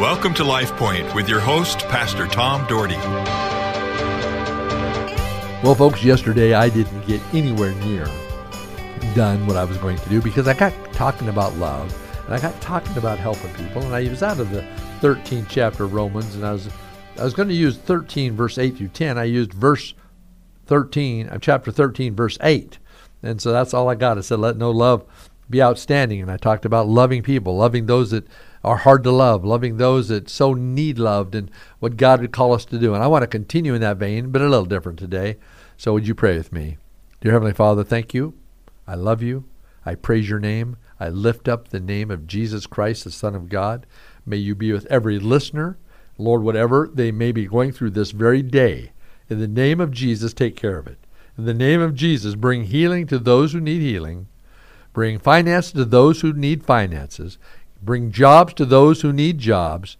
Welcome to Life Point with your host, Pastor Tom Dougherty. Well, folks, yesterday I didn't get anywhere near done what I was going to do because I got talking about love and I got talking about helping people, and I was out of the 13th chapter of Romans, and I was I was going to use 13 verse 8 through 10. I used verse 13, uh, chapter 13, verse 8, and so that's all I got. I said, "Let no love be outstanding," and I talked about loving people, loving those that are hard to love, loving those that so need loved, and what God would call us to do. And I want to continue in that vein, but a little different today. So would you pray with me? Dear Heavenly Father, thank you. I love you. I praise your name. I lift up the name of Jesus Christ, the Son of God. May you be with every listener. Lord, whatever they may be going through this very day, in the name of Jesus, take care of it. In the name of Jesus, bring healing to those who need healing. Bring finances to those who need finances. Bring jobs to those who need jobs.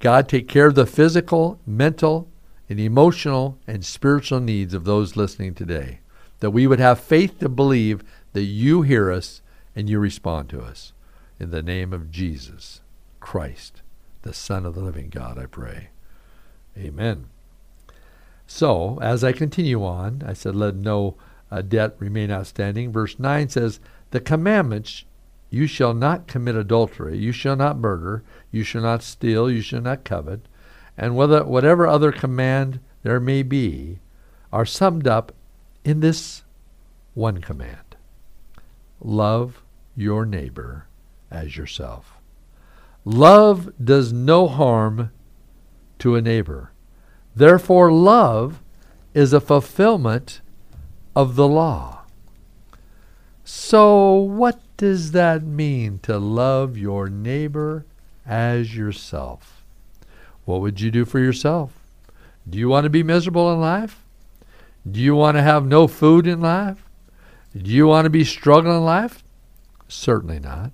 God, take care of the physical, mental, and emotional and spiritual needs of those listening today. That we would have faith to believe that you hear us and you respond to us. In the name of Jesus Christ, the Son of the living God, I pray. Amen. So, as I continue on, I said, let no uh, debt remain outstanding. Verse 9 says, The commandments you shall not commit adultery, you shall not murder, you shall not steal, you shall not covet, and whether, whatever other command there may be, are summed up in this one command love your neighbor as yourself. Love does no harm to a neighbor. Therefore, love is a fulfillment of the law. So, what does that mean to love your neighbor as yourself? What would you do for yourself? Do you want to be miserable in life? Do you want to have no food in life? Do you want to be struggling in life? Certainly not.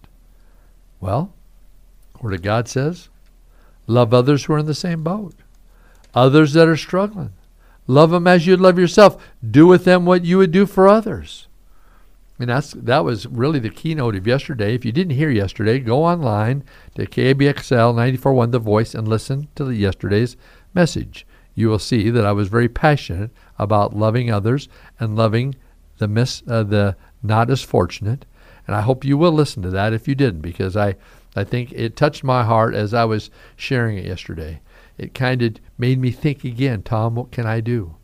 Well, Word of God says, love others who are in the same boat, others that are struggling. Love them as you'd love yourself. Do with them what you would do for others. And that's that was really the keynote of yesterday. If you didn't hear yesterday, go online to KBXL 941 The Voice and listen to yesterday's message. You will see that I was very passionate about loving others and loving the miss uh, the not as fortunate. And I hope you will listen to that if you didn't, because I I think it touched my heart as I was sharing it yesterday. It kind of made me think again, Tom, what can I do?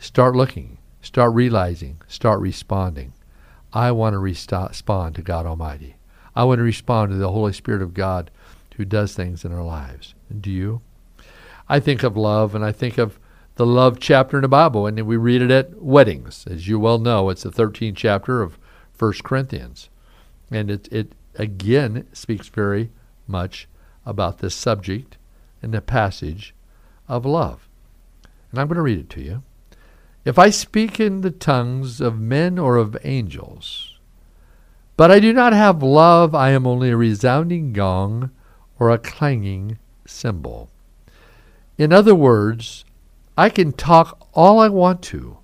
Start looking, start realizing, start responding. I want to respond to God Almighty. I want to respond to the Holy Spirit of God who does things in our lives. Do you? I think of love and I think of the love chapter in the Bible, and we read it at weddings. As you well know, it's the 13th chapter of 1 Corinthians. And it, it again speaks very much about this subject and the passage of love. And I'm going to read it to you. If I speak in the tongues of men or of angels, but I do not have love, I am only a resounding gong or a clanging cymbal. In other words, I can talk all I want to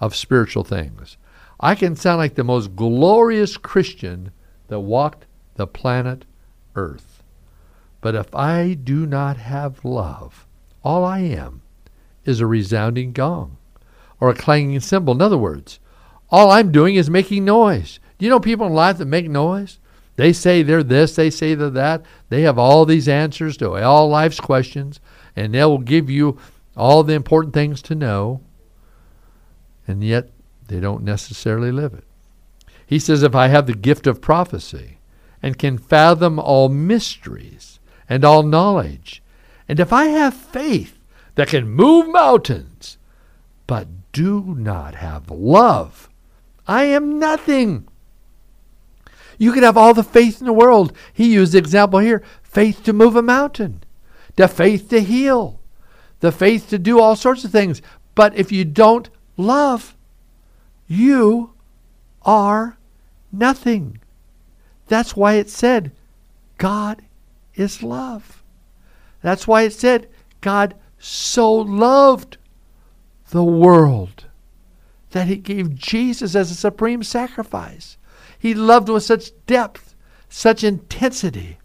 of spiritual things. I can sound like the most glorious Christian that walked the planet Earth. But if I do not have love, all I am is a resounding gong or a clanging cymbal. In other words, all I'm doing is making noise. You know people in life that make noise? They say they're this, they say they're that. They have all these answers to all life's questions, and they will give you all the important things to know, and yet they don't necessarily live it. He says, If I have the gift of prophecy and can fathom all mysteries and all knowledge, and if I have faith that can move mountains, but do not have love, I am nothing. You could have all the faith in the world. He used the example here faith to move a mountain, the faith to heal, the faith to do all sorts of things. But if you don't love, you are nothing. That's why it said, God is love. That's why it said, God so loved the world that he gave Jesus as a supreme sacrifice. He loved with such depth, such intensity.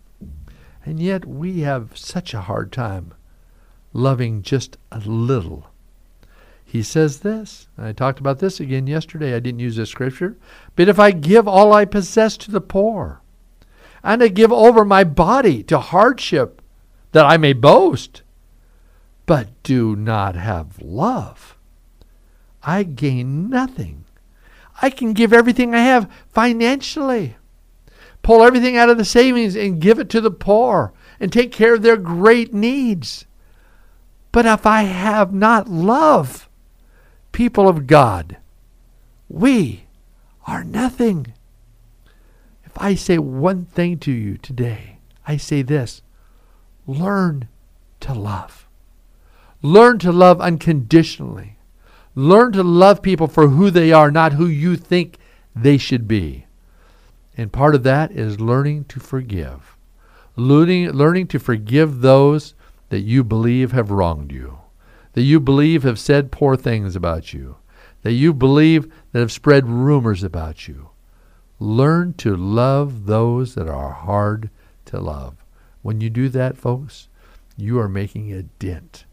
And yet we have such a hard time loving just a little. He says this, I talked about this again yesterday. I didn't use this scripture. But if I give all I possess to the poor, and I give over my body to hardship that I may boast, but do not have love, I gain nothing. I can give everything I have financially, pull everything out of the savings and give it to the poor and take care of their great needs. But if I have not love, people of God, we are nothing. If I say one thing to you today, I say this learn to love. Learn to love unconditionally. Learn to love people for who they are, not who you think they should be. And part of that is learning to forgive. Learning, learning to forgive those that you believe have wronged you, that you believe have said poor things about you, that you believe that have spread rumors about you. Learn to love those that are hard to love. When you do that, folks, you are making a dent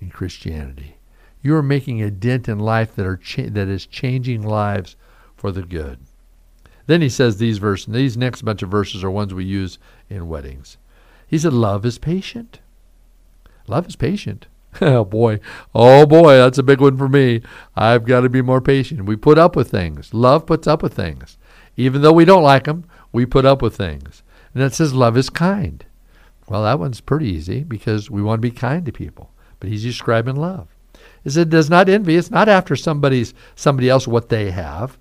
in Christianity. You are making a dent in life that are cha- that is changing lives for the good. Then he says these verses. These next bunch of verses are ones we use in weddings. He said, "Love is patient. Love is patient." oh boy, oh boy, that's a big one for me. I've got to be more patient. We put up with things. Love puts up with things, even though we don't like them. We put up with things. And that says love is kind. Well, that one's pretty easy because we want to be kind to people. But he's describing love it does not envy. It's not after somebody's somebody else what they have.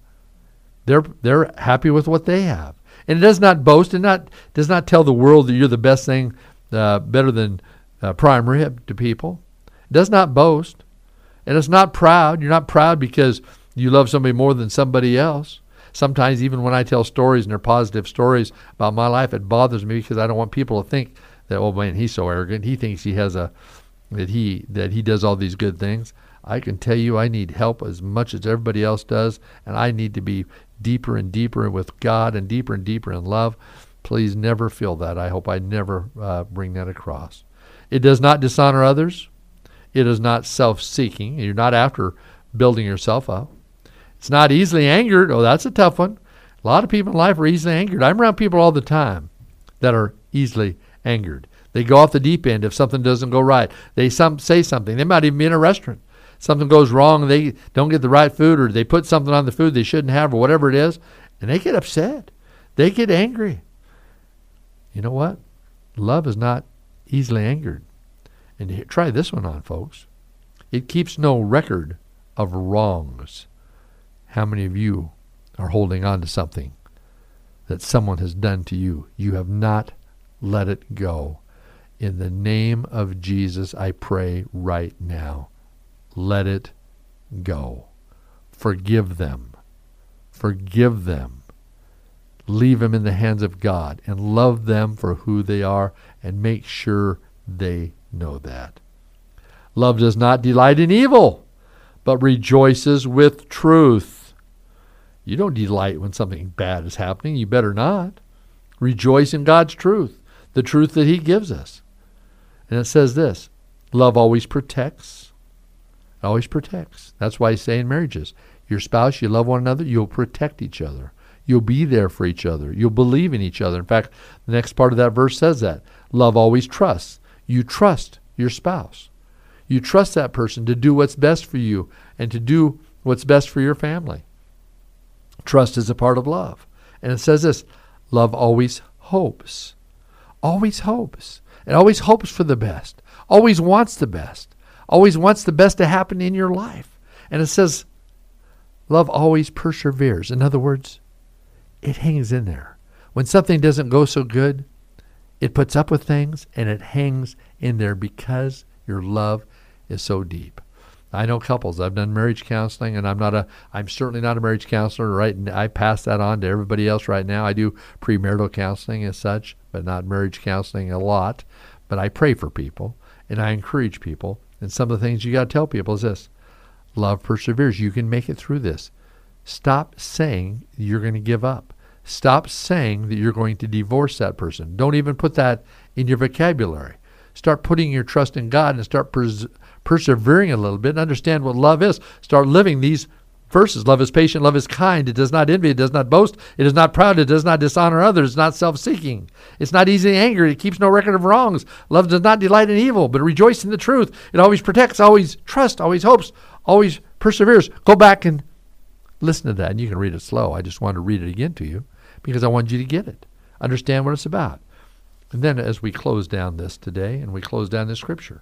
They're they're happy with what they have, and it does not boast and not does not tell the world that you're the best thing, uh, better than uh, prime rib to people. It does not boast, and it's not proud. You're not proud because you love somebody more than somebody else. Sometimes even when I tell stories and they're positive stories about my life, it bothers me because I don't want people to think that oh man he's so arrogant. He thinks he has a that he that he does all these good things. I can tell you I need help as much as everybody else does, and I need to be deeper and deeper with God and deeper and deeper in love. Please never feel that. I hope I never uh, bring that across. It does not dishonor others. It is not self-seeking. You're not after building yourself up. It's not easily angered. Oh, that's a tough one. A lot of people in life are easily angered. I'm around people all the time that are easily angered. They go off the deep end if something doesn't go right. They some say something. They might even be in a restaurant. Something goes wrong, they don't get the right food, or they put something on the food they shouldn't have, or whatever it is, and they get upset. They get angry. You know what? Love is not easily angered. And try this one on, folks. It keeps no record of wrongs. How many of you are holding on to something that someone has done to you? You have not let it go. In the name of Jesus, I pray right now. Let it go. Forgive them. Forgive them. Leave them in the hands of God and love them for who they are and make sure they know that. Love does not delight in evil, but rejoices with truth. You don't delight when something bad is happening. You better not. Rejoice in God's truth, the truth that He gives us. And it says this love always protects. It always protects. That's why I say in marriages, your spouse, you love one another, you'll protect each other. You'll be there for each other. You'll believe in each other. In fact, the next part of that verse says that. Love always trusts. You trust your spouse. You trust that person to do what's best for you and to do what's best for your family. Trust is a part of love. And it says this love always hopes. Always hopes. It always hopes for the best, always wants the best, always wants the best to happen in your life. And it says, love always perseveres. In other words, it hangs in there. When something doesn't go so good, it puts up with things and it hangs in there because your love is so deep. I know couples. I've done marriage counseling, and I'm not a. I'm certainly not a marriage counselor. Right, I pass that on to everybody else right now. I do premarital counseling as such, but not marriage counseling a lot. But I pray for people, and I encourage people. And some of the things you got to tell people is this: love perseveres. You can make it through this. Stop saying you're going to give up. Stop saying that you're going to divorce that person. Don't even put that in your vocabulary. Start putting your trust in God and start pers- persevering a little bit and understand what love is. Start living these verses. Love is patient, love is kind. It does not envy, it does not boast, it is not proud, it does not dishonor others, it is not self seeking. It's not easily angered, it keeps no record of wrongs. Love does not delight in evil, but rejoices in the truth. It always protects, always trusts, always hopes, always perseveres. Go back and listen to that, and you can read it slow. I just want to read it again to you because I want you to get it, understand what it's about. And then as we close down this today and we close down this scripture,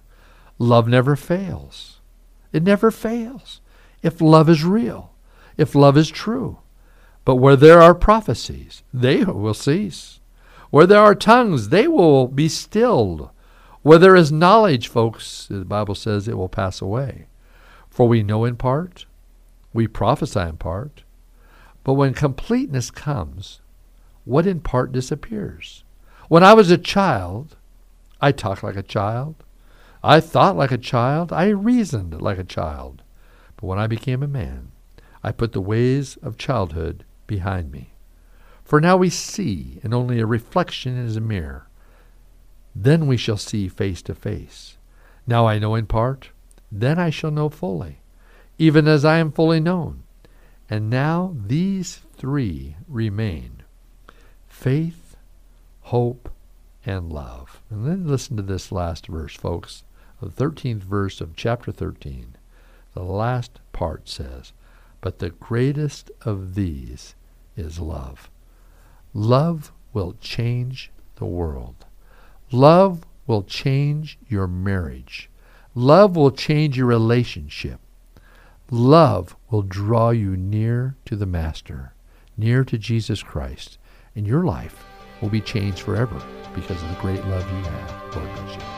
love never fails. It never fails if love is real, if love is true. But where there are prophecies, they will cease. Where there are tongues, they will be stilled. Where there is knowledge, folks, the Bible says it will pass away. For we know in part, we prophesy in part, but when completeness comes, what in part disappears? When I was a child, I talked like a child. I thought like a child. I reasoned like a child. But when I became a man, I put the ways of childhood behind me. For now we see, and only a reflection is a mirror. Then we shall see face to face. Now I know in part, then I shall know fully, even as I am fully known. And now these three remain faith, hope, and love. And then listen to this last verse, folks. The 13th verse of chapter 13. The last part says, But the greatest of these is love. Love will change the world. Love will change your marriage. Love will change your relationship. Love will draw you near to the Master, near to Jesus Christ, and your life will be changed forever because of the great love you have. Lord bless you.